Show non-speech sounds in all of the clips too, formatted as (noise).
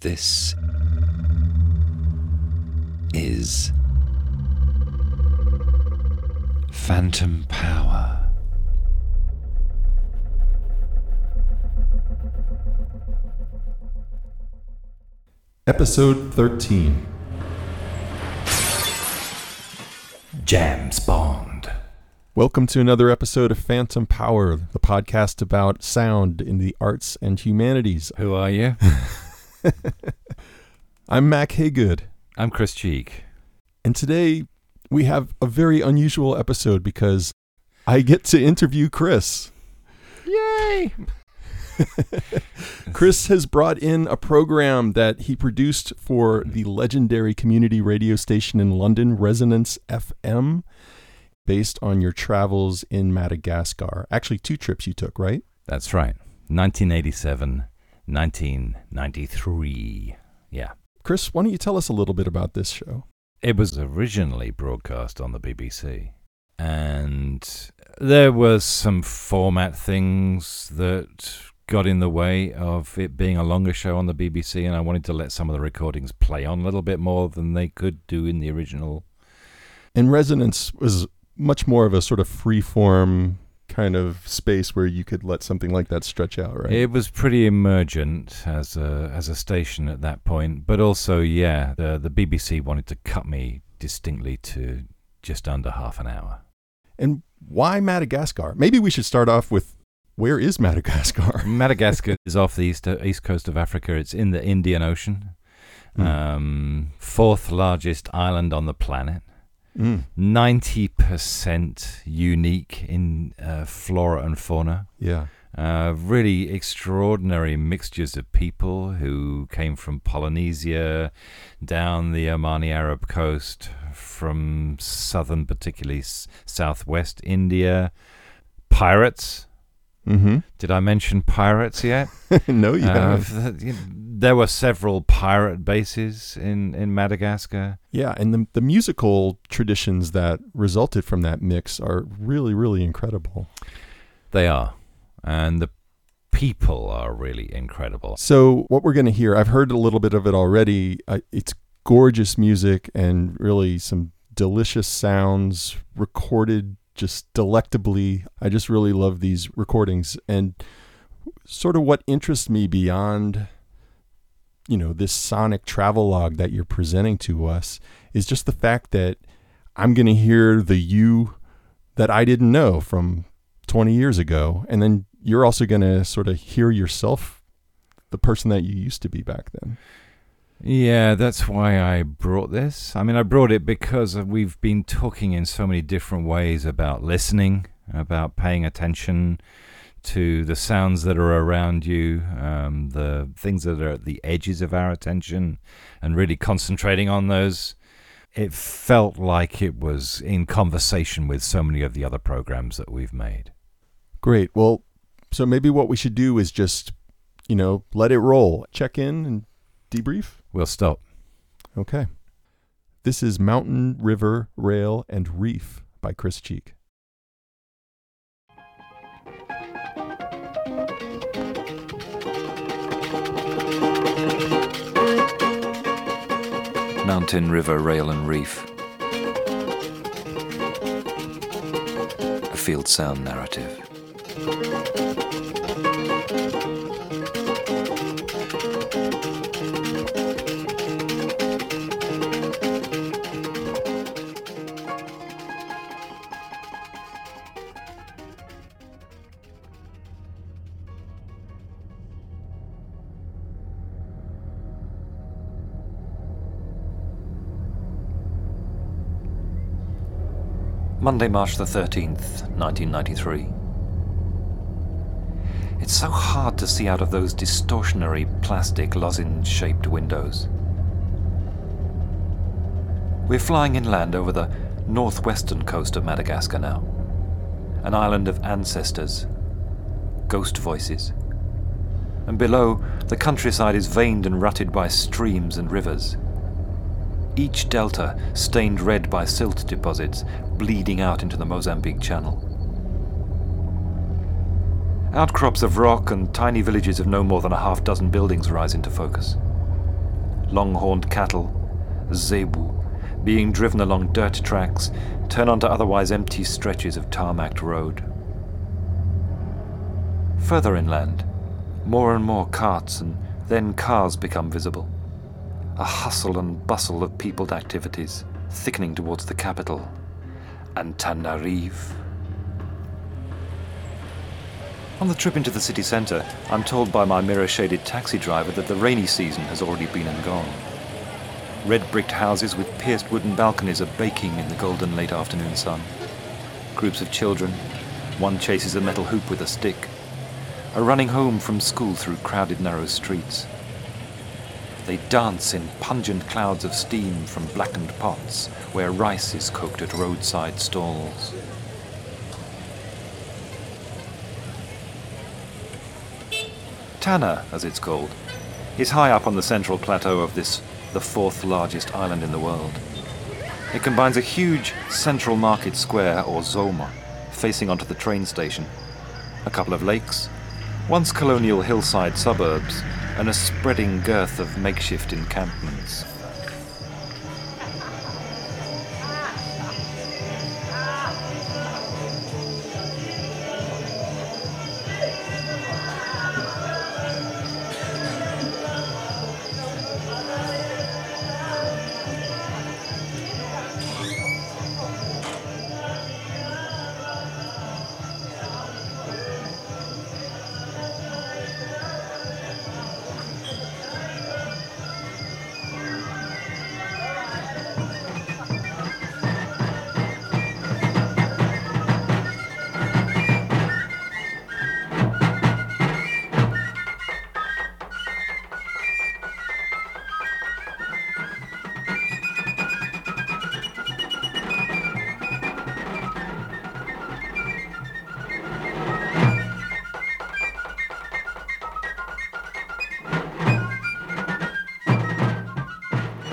This is Phantom Power. Episode 13 James Bond. Welcome to another episode of Phantom Power, the podcast about sound in the arts and humanities. Who are you? (laughs) (laughs) I'm Mack Hagood, I'm Chris Cheek. and today we have a very unusual episode because I get to interview Chris. Yay! (laughs) Chris has brought in a program that he produced for the legendary community radio station in London, Resonance FM, based on your travels in Madagascar. Actually, two trips you took, right? That's right. 1987, 1993. Yeah. Chris, why don't you tell us a little bit about this show? It was originally broadcast on the BBC. And there was some format things that got in the way of it being a longer show on the BBC, and I wanted to let some of the recordings play on a little bit more than they could do in the original. And Resonance was much more of a sort of free form kind of space where you could let something like that stretch out, right? It was pretty emergent as a as a station at that point, but also, yeah, the the BBC wanted to cut me distinctly to just under half an hour. and why Madagascar? Maybe we should start off with where is Madagascar? (laughs) Madagascar is off the east east coast of Africa. It's in the Indian Ocean, Mm. um, fourth largest island on the planet. Mm, Ninety percent unique in uh, flora and fauna. yeah. Uh, really extraordinary mixtures of people who came from Polynesia, down the Omani Arab coast, from southern, particularly s- southwest India. Pirates. Mm-hmm. Did I mention pirates yet? (laughs) no, you Uh, haven't. th- there were several pirate bases in, in Madagascar. Yeah, and the the musical traditions that resulted from that mix are really, really incredible. They are. And the people are really incredible. So, what we're going to hear, I've heard a little bit of it already. Uh, it's gorgeous music and really some delicious sounds recorded just delectably. I just really love these recordings. And sort of what interests me beyond, you know, this sonic travelogue that you're presenting to us is just the fact that I'm going to hear the you that I didn't know from 20 years ago. And then you're also going to sort of hear yourself, the person that you used to be back then. Yeah, that's why I brought this. I mean, I brought it because we've been talking in so many different ways about listening, about paying attention to the sounds that are around you, um, the things that are at the edges of our attention, and really concentrating on those. It felt like it was in conversation with so many of the other programs that we've made. Great. Well, so maybe what we should do is just, you know, let it roll, check in and debrief. We'll stop. Okay. This is Mountain, River, Rail, and Reef by Chris Cheek. Mountain, river, rail, and reef. A field sound narrative. Monday, March the 13th, 1993. It's so hard to see out of those distortionary plastic lozenge shaped windows. We're flying inland over the northwestern coast of Madagascar now. An island of ancestors, ghost voices. And below, the countryside is veined and rutted by streams and rivers. Each delta stained red by silt deposits bleeding out into the Mozambique Channel. Outcrops of rock and tiny villages of no more than a half dozen buildings rise into focus. long horned cattle, zebu, being driven along dirt tracks, turn onto otherwise empty stretches of tarmacked road. Further inland, more and more carts and then cars become visible. A hustle and bustle of peopled activities, thickening towards the capital, Antananarivo. On the trip into the city centre, I'm told by my mirror shaded taxi driver that the rainy season has already been and gone. Red bricked houses with pierced wooden balconies are baking in the golden late afternoon sun. Groups of children, one chases a metal hoop with a stick, are running home from school through crowded narrow streets. They dance in pungent clouds of steam from blackened pots where rice is cooked at roadside stalls. Tana, as it's called, is high up on the central plateau of this, the fourth largest island in the world. It combines a huge central market square, or Zoma, facing onto the train station, a couple of lakes, once colonial hillside suburbs, and a spreading girth of makeshift encampments.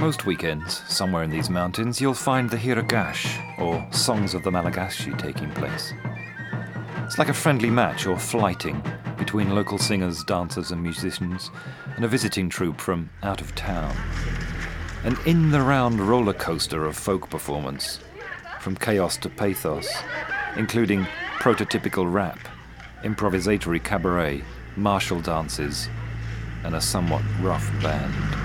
Most weekends, somewhere in these mountains, you'll find the Hiragasy, or Songs of the Malagasy, taking place. It's like a friendly match or flighting between local singers, dancers, and musicians, and a visiting troupe from out of town. An in the round roller coaster of folk performance, from chaos to pathos, including prototypical rap, improvisatory cabaret, martial dances, and a somewhat rough band.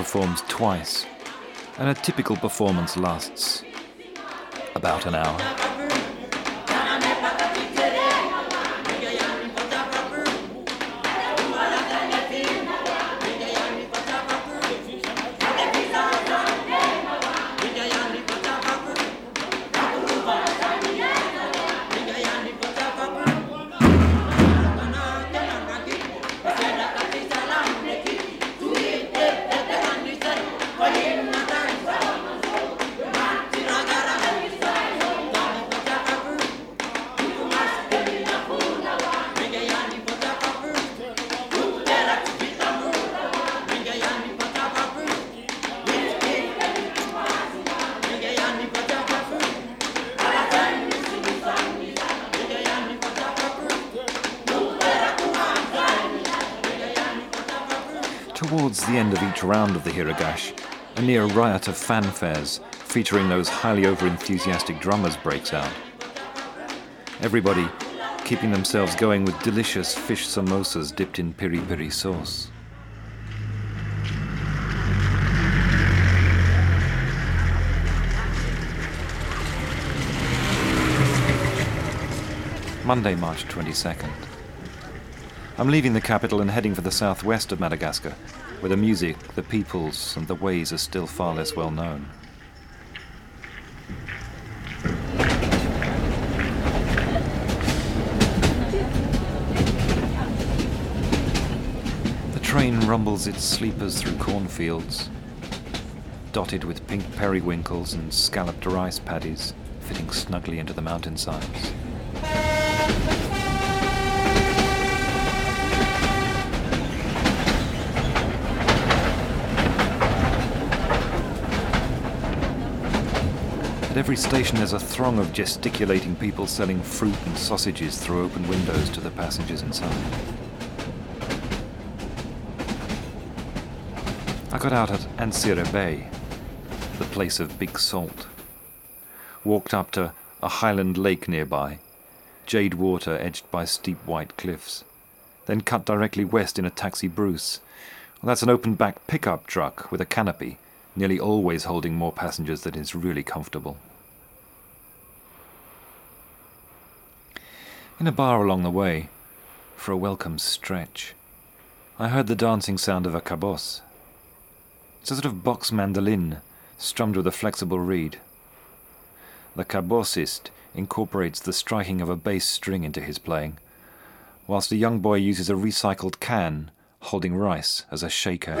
Performs twice, and a typical performance lasts about an hour. Each round of the Hiragasy, a near riot of fanfares featuring those highly over-enthusiastic drummers breaks out. Everybody keeping themselves going with delicious fish samosas dipped in piri piri sauce. Monday, March 22nd. I'm leaving the capital and heading for the southwest of Madagascar, where the music, the peoples, and the ways are still far less well known. The train rumbles its sleepers through cornfields, dotted with pink periwinkles and scalloped rice paddies fitting snugly into the mountainsides. Every station, there's a throng of gesticulating people selling fruit and sausages through open windows to the passengers inside. I got out at Antsirabe, the place of big salt. Walked up to a highland lake nearby, jade water edged by steep white cliffs. Then cut directly west in a taxi brousse. Well, that's an open back pickup truck with a canopy nearly always holding more passengers than is really comfortable. In a bar along the way, for a welcome stretch, I heard the dancing sound of a kabosy. It's a sort of box mandolin strummed with a flexible reed. The cabossist incorporates the striking of a bass string into his playing, whilst a young boy uses a recycled can holding rice as a shaker.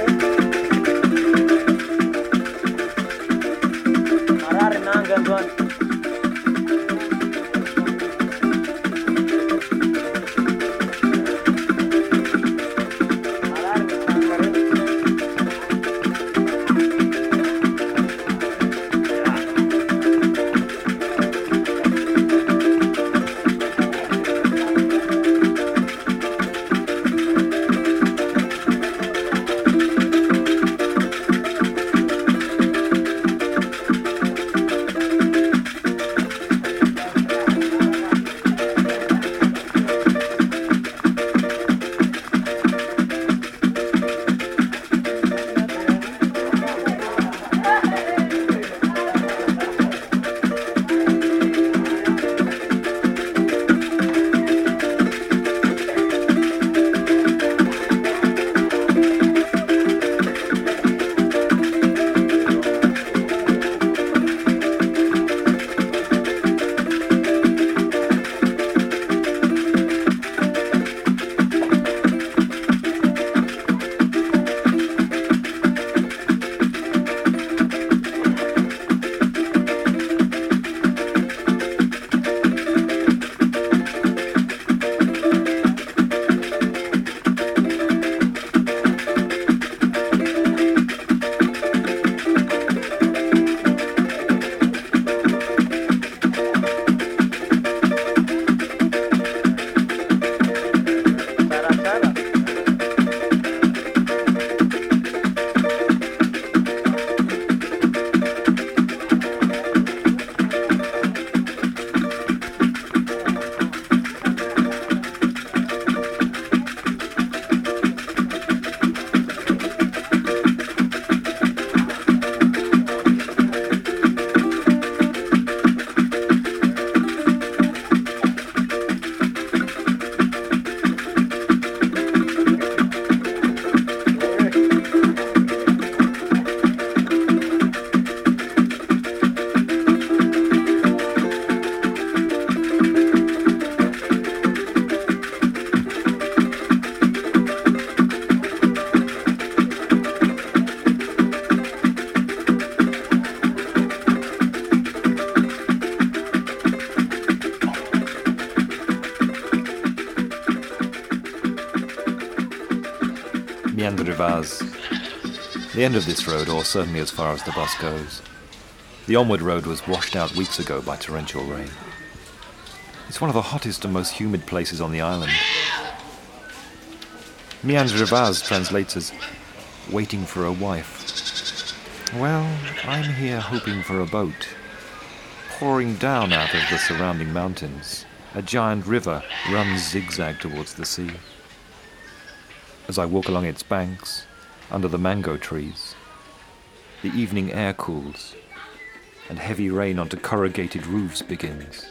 The end of this road, or certainly as far as the bus goes. The onward road was washed out weeks ago by torrential rain. It's one of the hottest and most humid places on the island. Miandrivazo translates as waiting for a wife. Well, I'm here hoping for a boat. Pouring down out of the surrounding mountains, a giant river runs zigzag towards the sea. As I walk along its banks, under the mango trees, the evening air cools, and heavy rain onto corrugated roofs begins.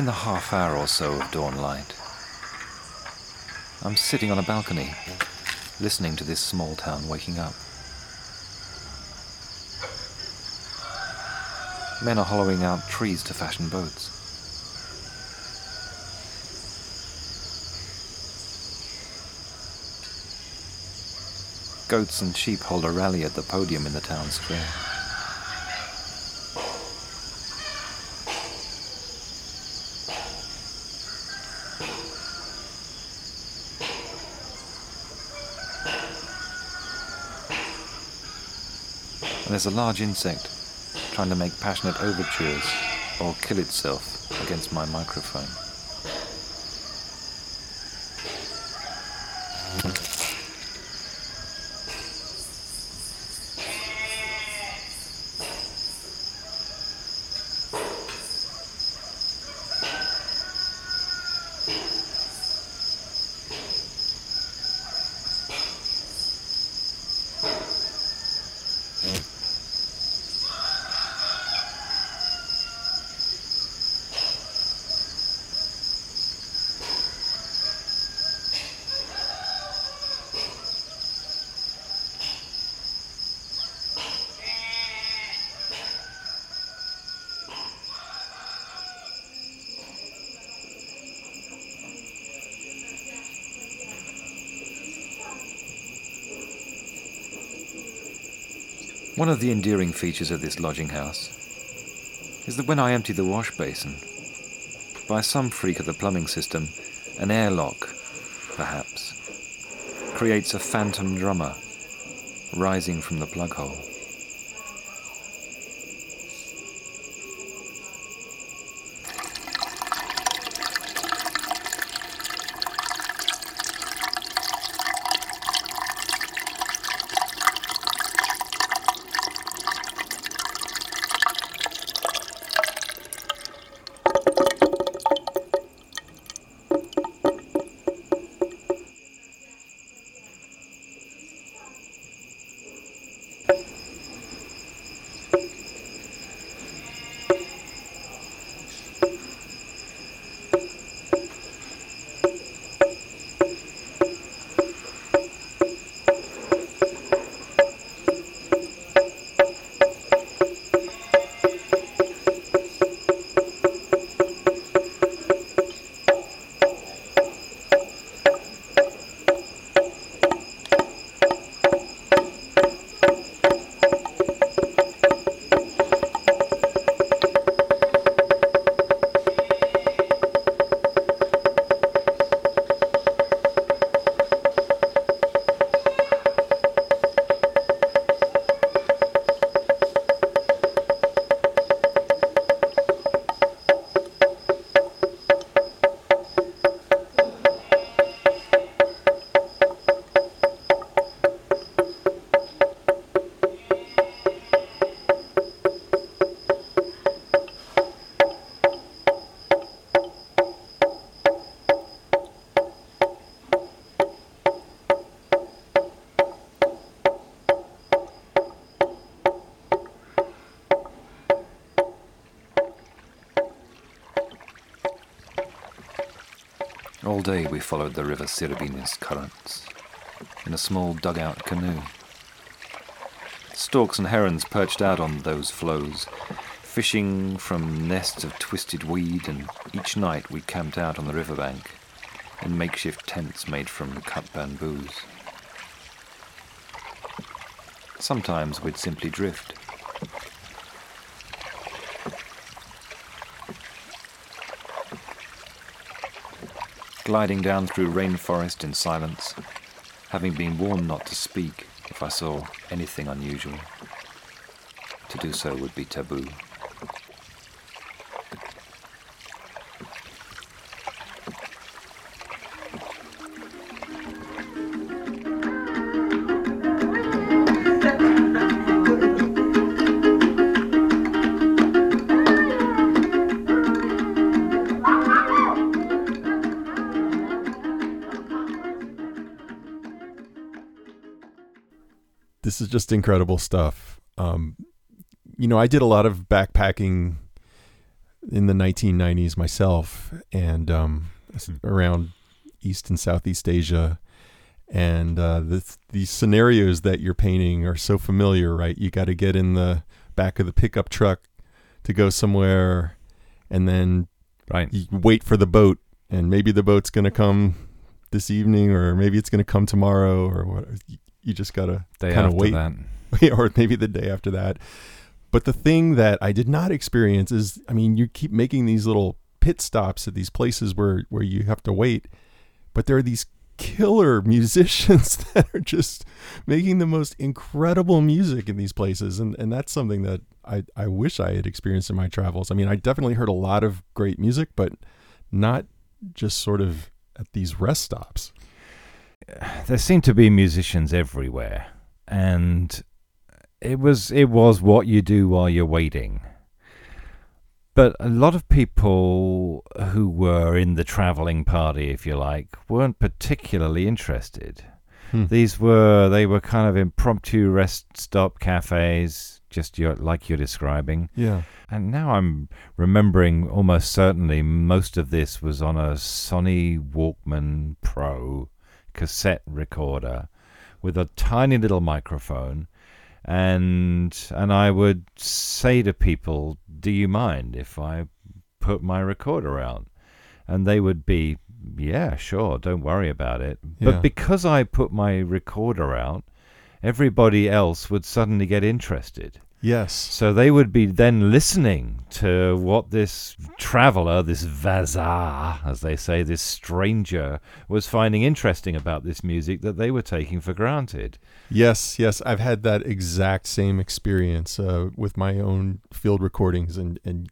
In the half hour or so of dawn light, I'm sitting on a balcony, listening to this small town waking up. Men are hollowing out trees to fashion boats. Goats and sheep hold a rally at the podium in the town square. There's a large insect trying to make passionate overtures or kill itself against my microphone. One of the endearing features of this lodging house is that when I empty the wash basin, by some freak of the plumbing system, an airlock, perhaps, creates a phantom drummer rising from the plug hole. Day we followed the river Tsiribihina's currents in a small dugout canoe. Storks and herons perched out on those floes, fishing from nests of twisted weed, and each night we camped out on the riverbank in makeshift tents made from cut bamboos. Sometimes we'd simply drift. Gliding down through rainforest in silence, having been warned not to speak if I saw anything unusual. To do so would be taboo. Just incredible stuff. Um, you know, I did a lot of backpacking in the 1990s myself, and um, around East and Southeast Asia. And uh, these scenarios that you're painting are so familiar, right? You got to get in the back of the pickup truck to go somewhere, and then Right. you wait for the boat, and maybe the boat's going to come this evening, or maybe it's going to come tomorrow, or what. You just got to kind of wait that. (laughs) or maybe the day after that. But the thing that I did not experience is, I mean, you keep making these little pit stops at these places where where you have to wait, but there are these killer (laughs) musicians (laughs) that are just making the most incredible music in these places, and and that's something that I I wish I had experienced in my travels. I mean, I definitely heard a lot of great music, but not just sort of at these rest stops. There seemed to be musicians everywhere, and it was it was what you do while you're waiting. But a lot of people who were in the traveling party, if you like, weren't particularly interested. Hmm. These were they were kind of impromptu rest stop cafes, just your, like you're describing. Yeah. And now I'm remembering almost certainly most of this was on a Sony Walkman Pro cassette recorder with a tiny little microphone and and I would say to people, "Do you mind if I put my recorder out?" And they would be, "Yeah, sure, don't worry about it." Yeah. But because I put my recorder out, everybody else would suddenly get interested. Yes. So they would be then listening to what this traveler, this vazaha, as they say, this stranger, was finding interesting about this music that they were taking for granted. Yes, yes. I've had that exact same experience uh, with my own field recordings, and, and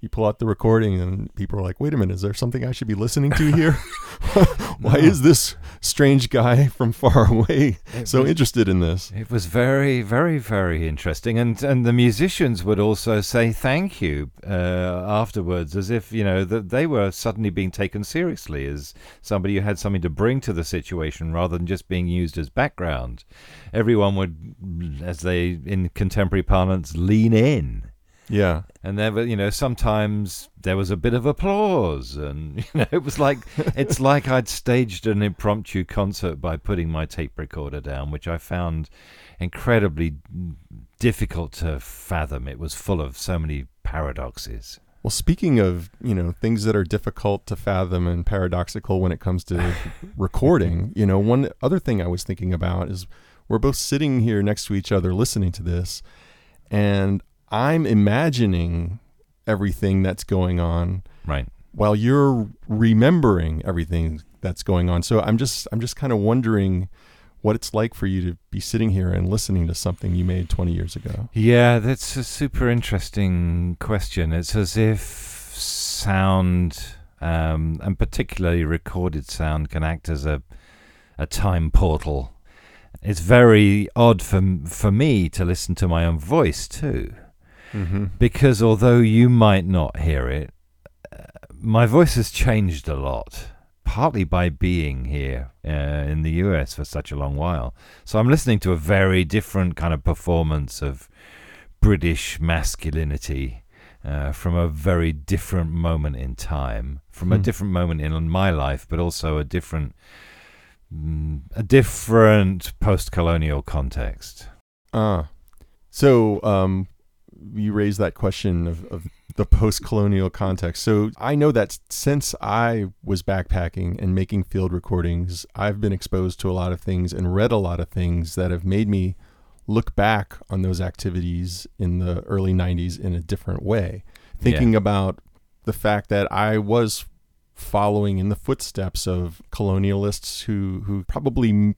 you pull out the recording and people are like, wait a minute, is there something I should be listening to here? (laughs) Why No. is this strange guy (laughs) from far away It so was- interested in this? It was very, very, very interesting, and and the musicians would also say thank you uh, afterwards, as if you know that they were suddenly being taken seriously as somebody who had something to bring to the situation, rather than just being used as background. Everyone would, as they in contemporary parlance, lean in. Yeah. And there were, you know, sometimes there was a bit of applause, and (laughs) you know, it was like it's (laughs) like I'd staged an impromptu concert by putting my tape recorder down, which I found incredibly difficult to fathom. It was full of so many paradoxes. Well, speaking of, you know, things that are difficult to fathom and paradoxical when it comes to (laughs) recording, you know, one other thing I was thinking about is we're both sitting here next to each other listening to this, and I'm imagining everything that's going on Right. while you're remembering everything that's going on. So I'm just I'm just kind of wondering what it's like for you to be sitting here and listening to something you made 20 years ago. Yeah, that's a super interesting question. It's as if sound, um, and particularly recorded sound, can act as a a time portal. It's very odd for for me to listen to my own voice too, Mm-hmm. because although you might not hear it, uh, my voice has changed a lot. Partly by being here uh, in the US for such a long while, so I'm listening to a very different kind of performance of British masculinity uh, from a very different moment in time, from a Hmm. different moment in my life, but also a different, mm, a different post-colonial context. Ah, so um, you raised that question of, of the post-colonial context. So I know that since I was backpacking and making field recordings, I've been exposed to a lot of things and read a lot of things that have made me look back on those activities in the early 90s in a different way. Thinking about the fact that I was following in the footsteps of colonialists who who probably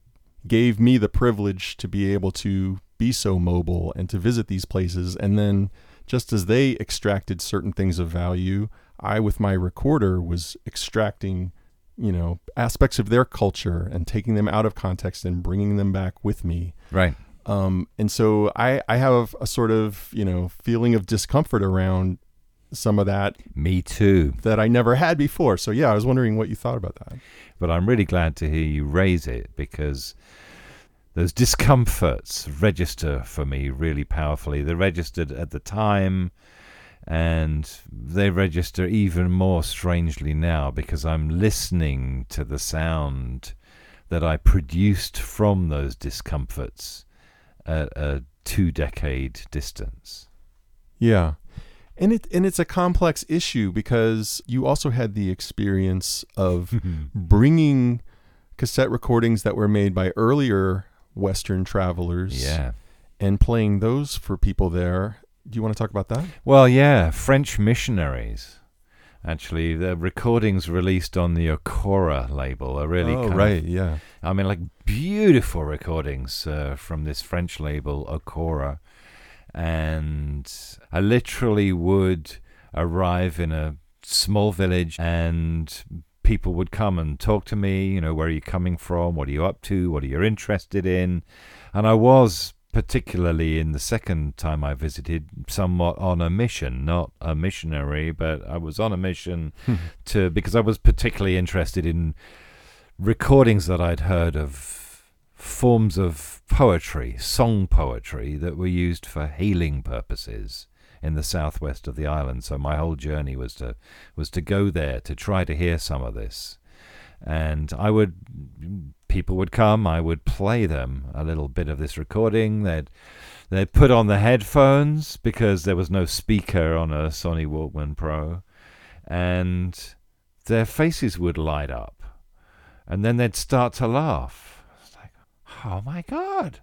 gave me the privilege to be able to be so mobile and to visit these places and then just as they extracted certain things of value i with my recorder was extracting you know aspects of their culture and taking them out of context and bringing them back with me Right. um, and so I, I have a sort of you know feeling of discomfort around some of that Me too. that I never had before. So yeah, I was wondering what you thought about that. But I'm really glad to hear you raise it because those discomforts register for me really powerfully. They registered at the time and they register even more strangely now because I'm listening to the sound that I produced from those discomforts at a two decade distance. Yeah. And it and it's a complex issue because you also had the experience of (laughs) bringing cassette recordings that were made by earlier Western travelers yeah. and playing those for people there. Do you want to talk about that? Well, yeah, French missionaries. Actually, the recordings released on the Ocora label are really oh, right, of, yeah. I mean, like beautiful recordings uh, from this French label, Ocora. And I literally would arrive in a small village and people would come and talk to me, you know, where are you coming from? What are you up to? What are you interested in? And I was particularly in the second time I visited, somewhat on a mission, not a missionary, but I was on a mission hmm. to because I was particularly interested in recordings that I'd heard of forms of poetry, song poetry that were used for healing purposes in the southwest of the island. So my whole journey was to was to go there to try to hear some of this. And I would people would come, I would play them a little bit of this recording. They'd they'd put on the headphones because there was no speaker on a Sony Walkman Pro and their faces would light up and then they'd start to laugh. It's like, oh my God,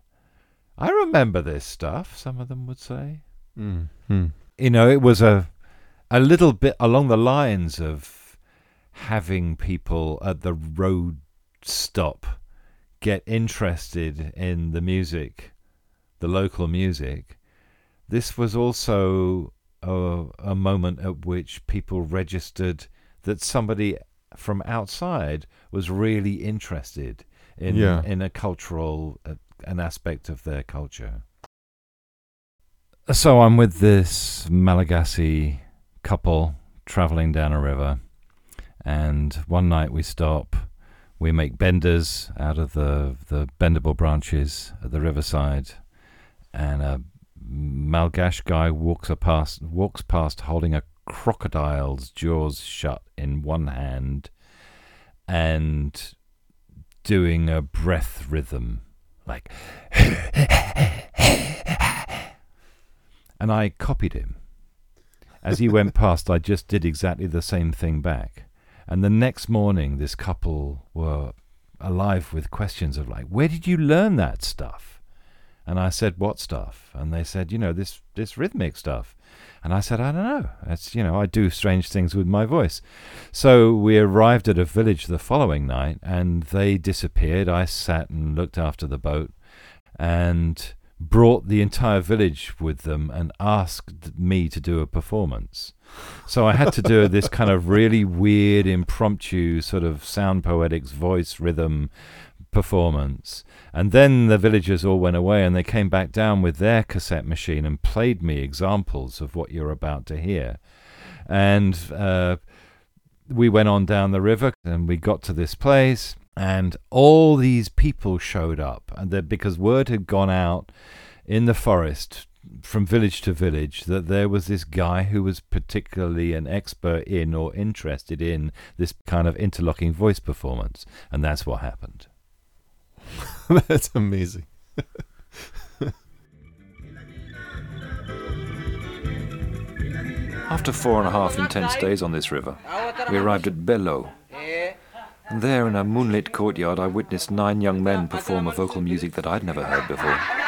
I remember this stuff, some of them would say. Mm. Mm. You know, it was a a little bit along the lines of having people at the road stop get interested in the music, the local music. This was also a, a moment at which people registered that somebody from outside was really interested in Yeah. in a cultural uh, an aspect of their culture. So I'm with this Malagasy couple traveling down a river, and one night we stop. We make benders out of the the bendable branches at the riverside, and a Malgash guy walks past walks past holding a crocodile's jaws shut in one hand, and doing a breath rhythm like. (laughs) and I copied him. As he went (laughs) past, I just did exactly the same thing back. And the next morning, this couple were alive with questions of like, "Where did you learn that stuff?" And I said, "What stuff?" And they said, "You know, this this rhythmic stuff." And I said, "I don't know. It's you know, I do strange things with my voice." So we arrived at a village the following night, and they disappeared. I sat and looked after the boat, and brought the entire village with them and asked me to do a performance. So I had to do this (laughs) kind of really weird, impromptu sort of sound poetics voice rhythm performance. And then the villagers all went away and they came back down with their cassette machine and played me examples of what you're about to hear. And uh, we went on down the river and we got to this place and all these people showed up and that because word had gone out in the forest from village to village that there was this guy who was particularly an expert in or interested in this kind of interlocking voice performance and that's what happened (laughs) That's amazing. After four and a half intense days on this river, we arrived at Belo. And there, in a moonlit courtyard, I witnessed nine young men perform a vocal music that I'd never heard before.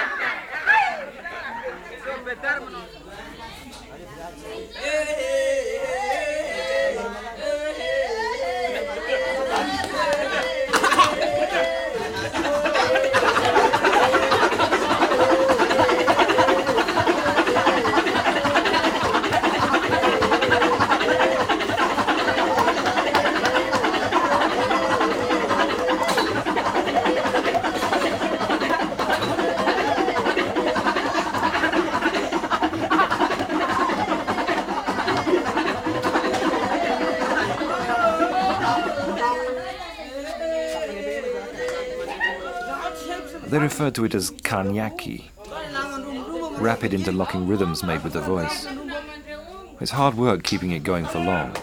Referred to it as kanyaki, rapid interlocking rhythms made with the voice. It's hard work keeping it going for long.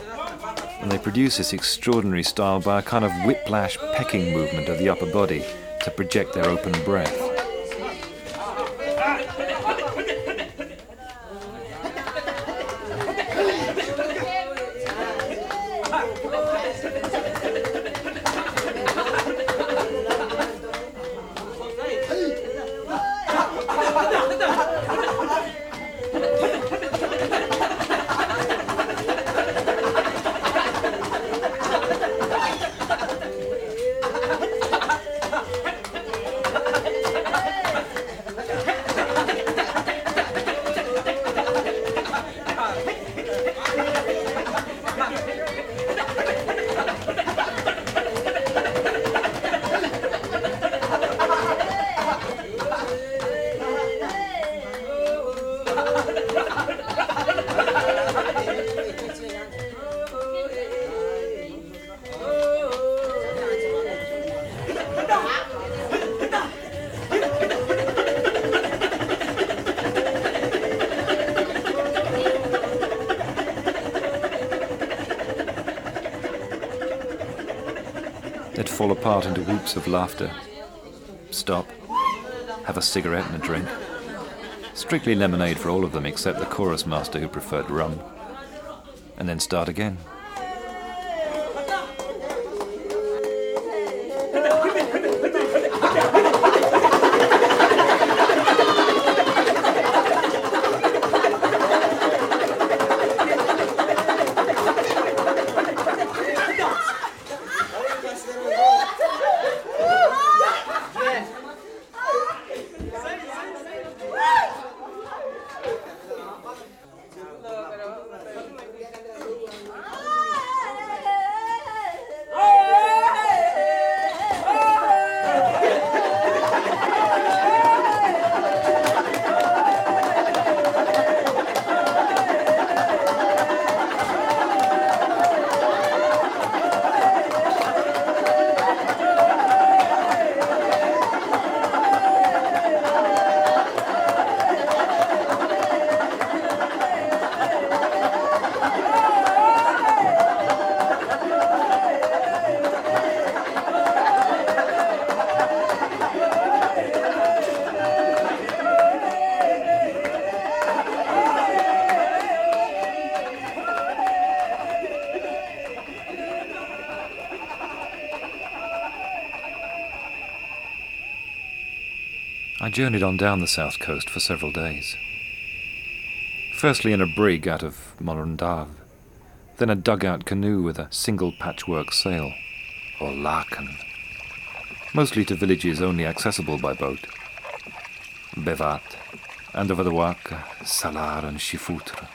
And they produce this extraordinary style by a kind of whiplash pecking movement of the upper body to project their open breath. They'd fall apart into whoops of laughter. Stop. Have a cigarette and a drink. Strictly lemonade for all of them except the chorus master who preferred rum. And then start again. Journeyed on down the south coast for several days. Firstly in a brig out of Morondava, then a dugout canoe with a single patchwork sail, or lakan, mostly to villages only accessible by boat. Bevat, and over the Waka, Salar and Shifutra,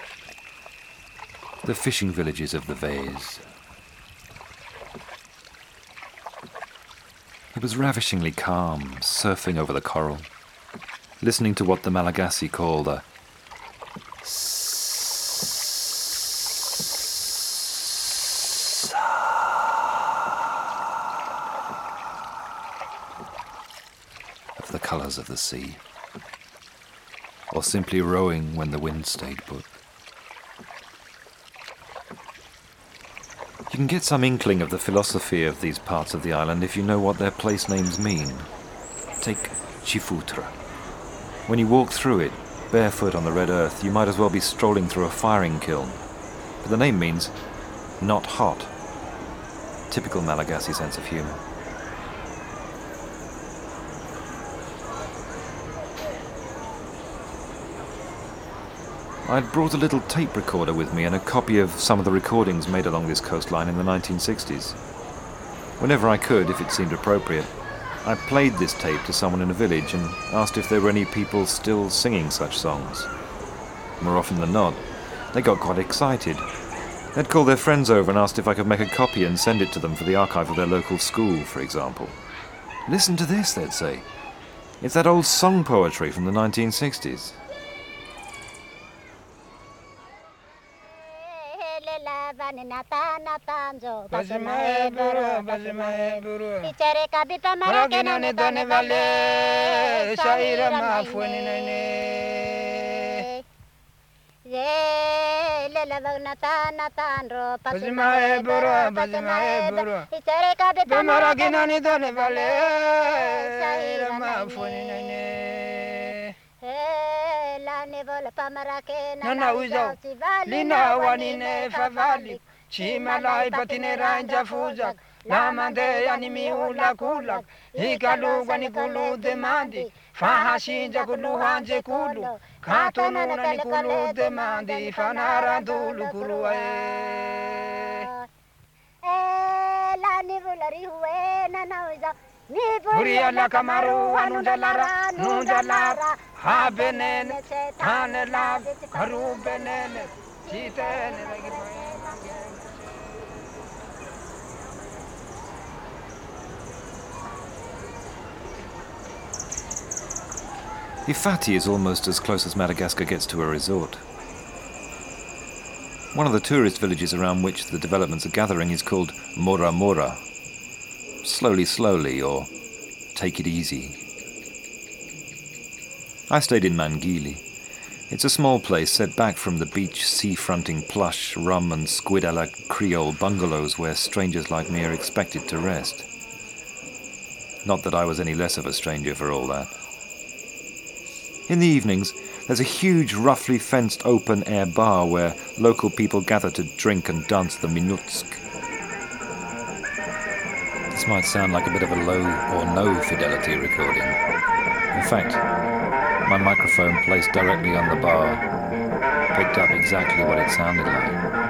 the fishing villages of the Vezo. It was ravishingly calm, surfing over the coral, listening to what the Malagasy call the of the colours of the sea, or simply rowing when the wind stayed put. You can get some inkling of the philosophy of these parts of the island if you know what their place names mean. Take Chifutra. When you walk through it, barefoot on the red earth, you might as well be strolling through a firing kiln. But the name means not hot. Typical Malagasy sense of humour. I'd brought a little tape recorder with me and a copy of some of the recordings made along this coastline in the 1960s. Whenever I could, if it seemed appropriate, I played this tape to someone in a village and asked if there were any people still singing such songs. More often than not, they got quite excited. They'd call their friends over and asked if I could make a copy and send it to them for the archive of their local school, for example. Listen to this, they'd say. It's that old song poetry from the 1960s. Basimae buru, basimae buru. Maragina ne dane vale, shaira ma fueni nene. Basimae buru, basimae buru. Maragina ne dane vale, shaira ma fueni nene. Nana uzo, lina wanine favali. Chimalai malay fuzak namande mandeha ny kulak ikaluga ni kulu demandi fahashinja kulu eh. eh, hanje kolo katonuna ni kulu demandi fanarandulu kulu ae lani vulari huwe nanaweza Uriala kamarua nunjalara nunjalara tane lab karu benene. Chitene lagirmaye Ifaty is almost as close as Madagascar gets to a resort. One of the tourist villages around which the developments are gathering is called Mora Mora. Slowly, slowly, or take it easy. I stayed in Mangily. It's a small place set back from the beach, sea-fronting plush, rum and squid a la Creole bungalows where strangers like me are expected to rest. Not that I was any less of a stranger for all that. In the evenings, there's a huge, roughly fenced open air bar where local people gather to drink and dance the minutsk. This might sound like a bit of a low or no fidelity recording. In fact, my microphone placed directly on the bar picked up exactly what it sounded like.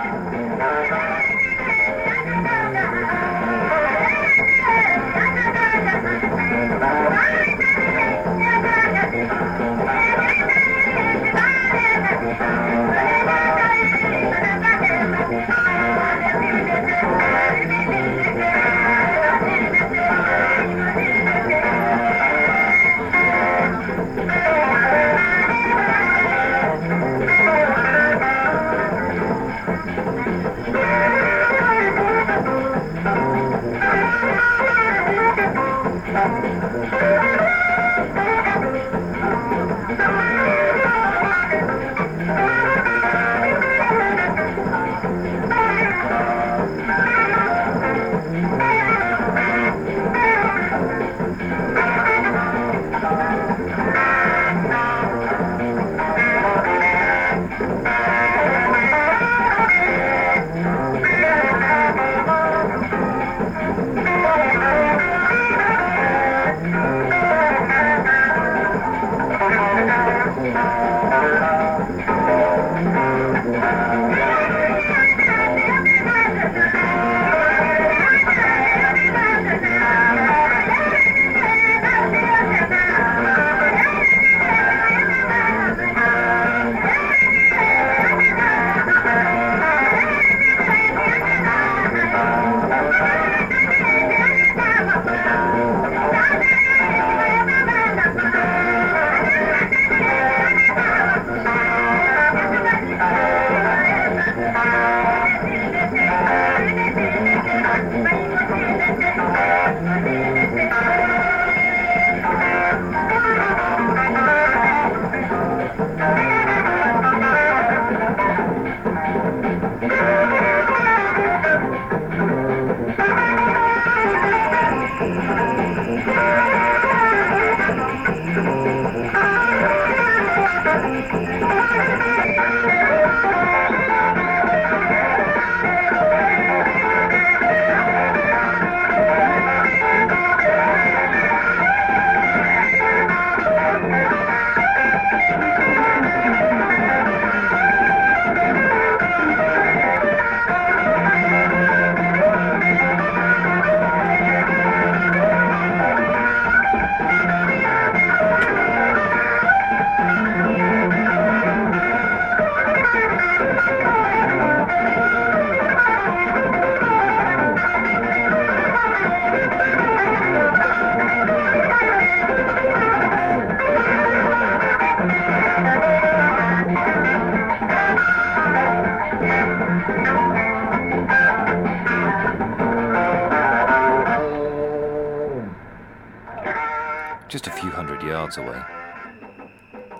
Just a few hundred yards away,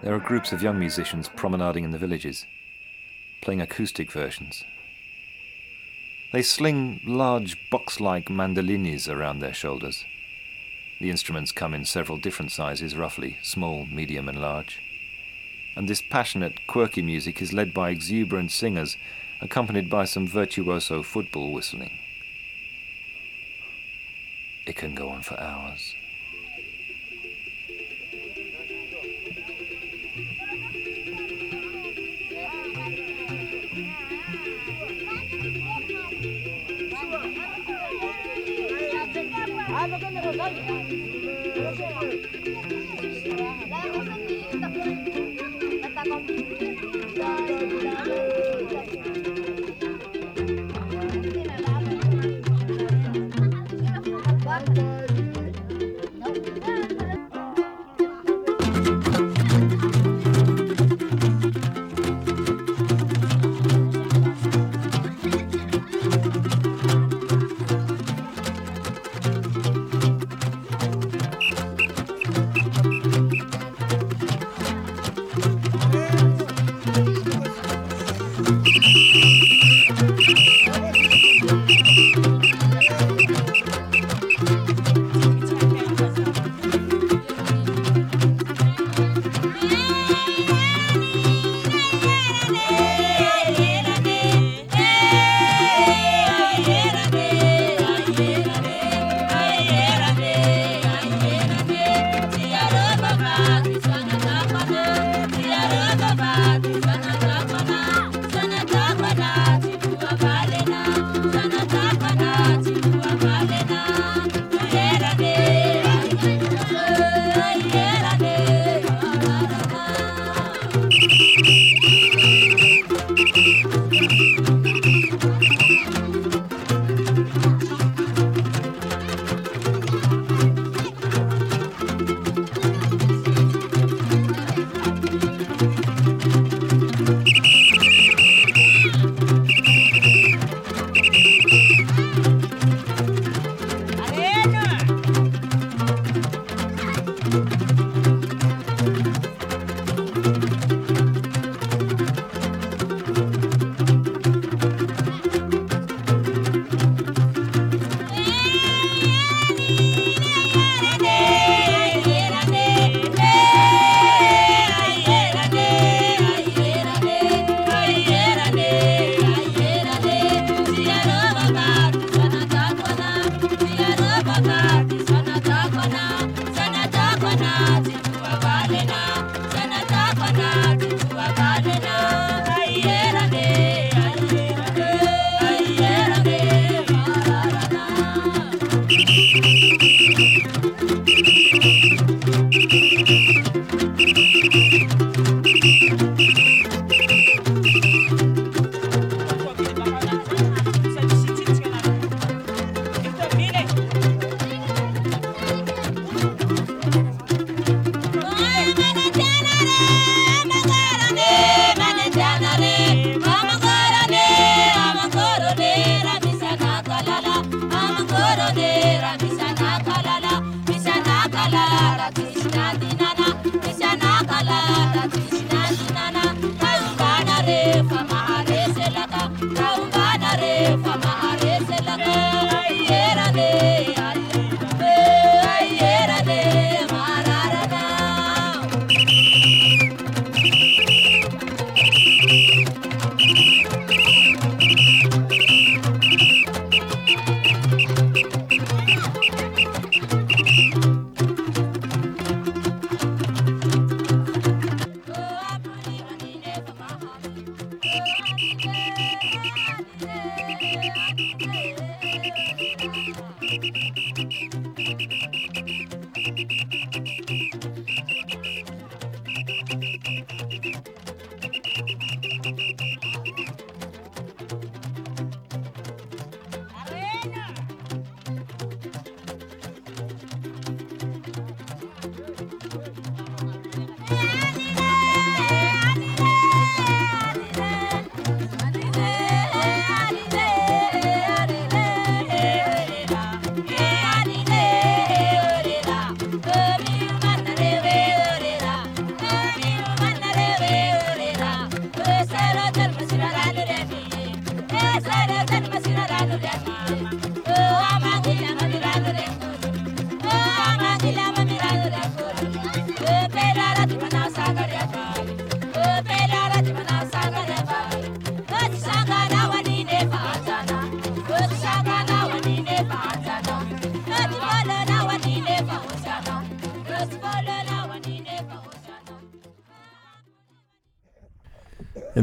there are groups of young musicians promenading in the villages, playing acoustic versions. They sling large box like mandolinis around their shoulders. The instruments come in several different sizes, roughly small, medium, and large. And this passionate, quirky music is led by exuberant singers, accompanied by some virtuoso football whistling. It can go on for hours.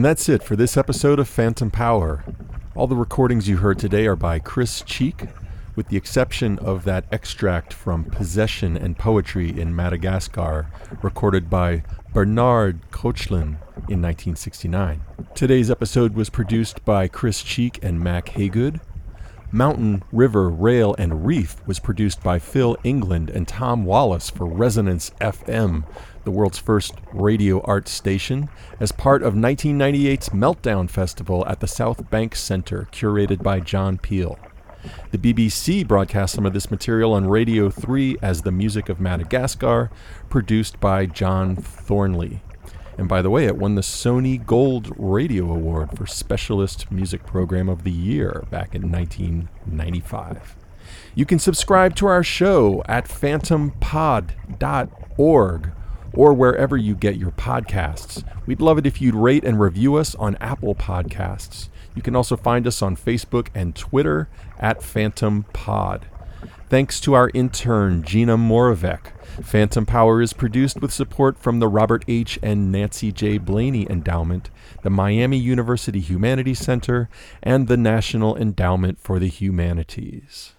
And that's it for this episode of Phantom Power. All the recordings you heard today are by Chris Cheek, with the exception of that extract from Possession and Poetry in Madagascar, recorded by Bernard Koechlin in 1969. Today's episode was produced by Chris Cheek and Mack Hagood. Mountain, River, Rail, and Reef was produced by Phil England and Tom Wallace for Resonance FM, the world's first radio art station, as part of 1998's Meltdown Festival at the South Bank Center, curated by John Peel. The BBC broadcast some of this material on Radio 3 as The Music of Madagascar, produced by John Thornley. And by the way, it won the Sony Gold Radio Award for Specialist Music Program of the Year back in 1995. You can subscribe to our show at phantompod.org or wherever you get your podcasts. We'd love it if you'd rate and review us on Apple Podcasts. You can also find us on Facebook and Twitter at Phantom Pod. Thanks to our intern, Gina Moravec. Phantom Power is produced with support from the Robert H. and Nancy J. Blaney Endowment, the Miami University Humanities Center, and the National Endowment for the Humanities.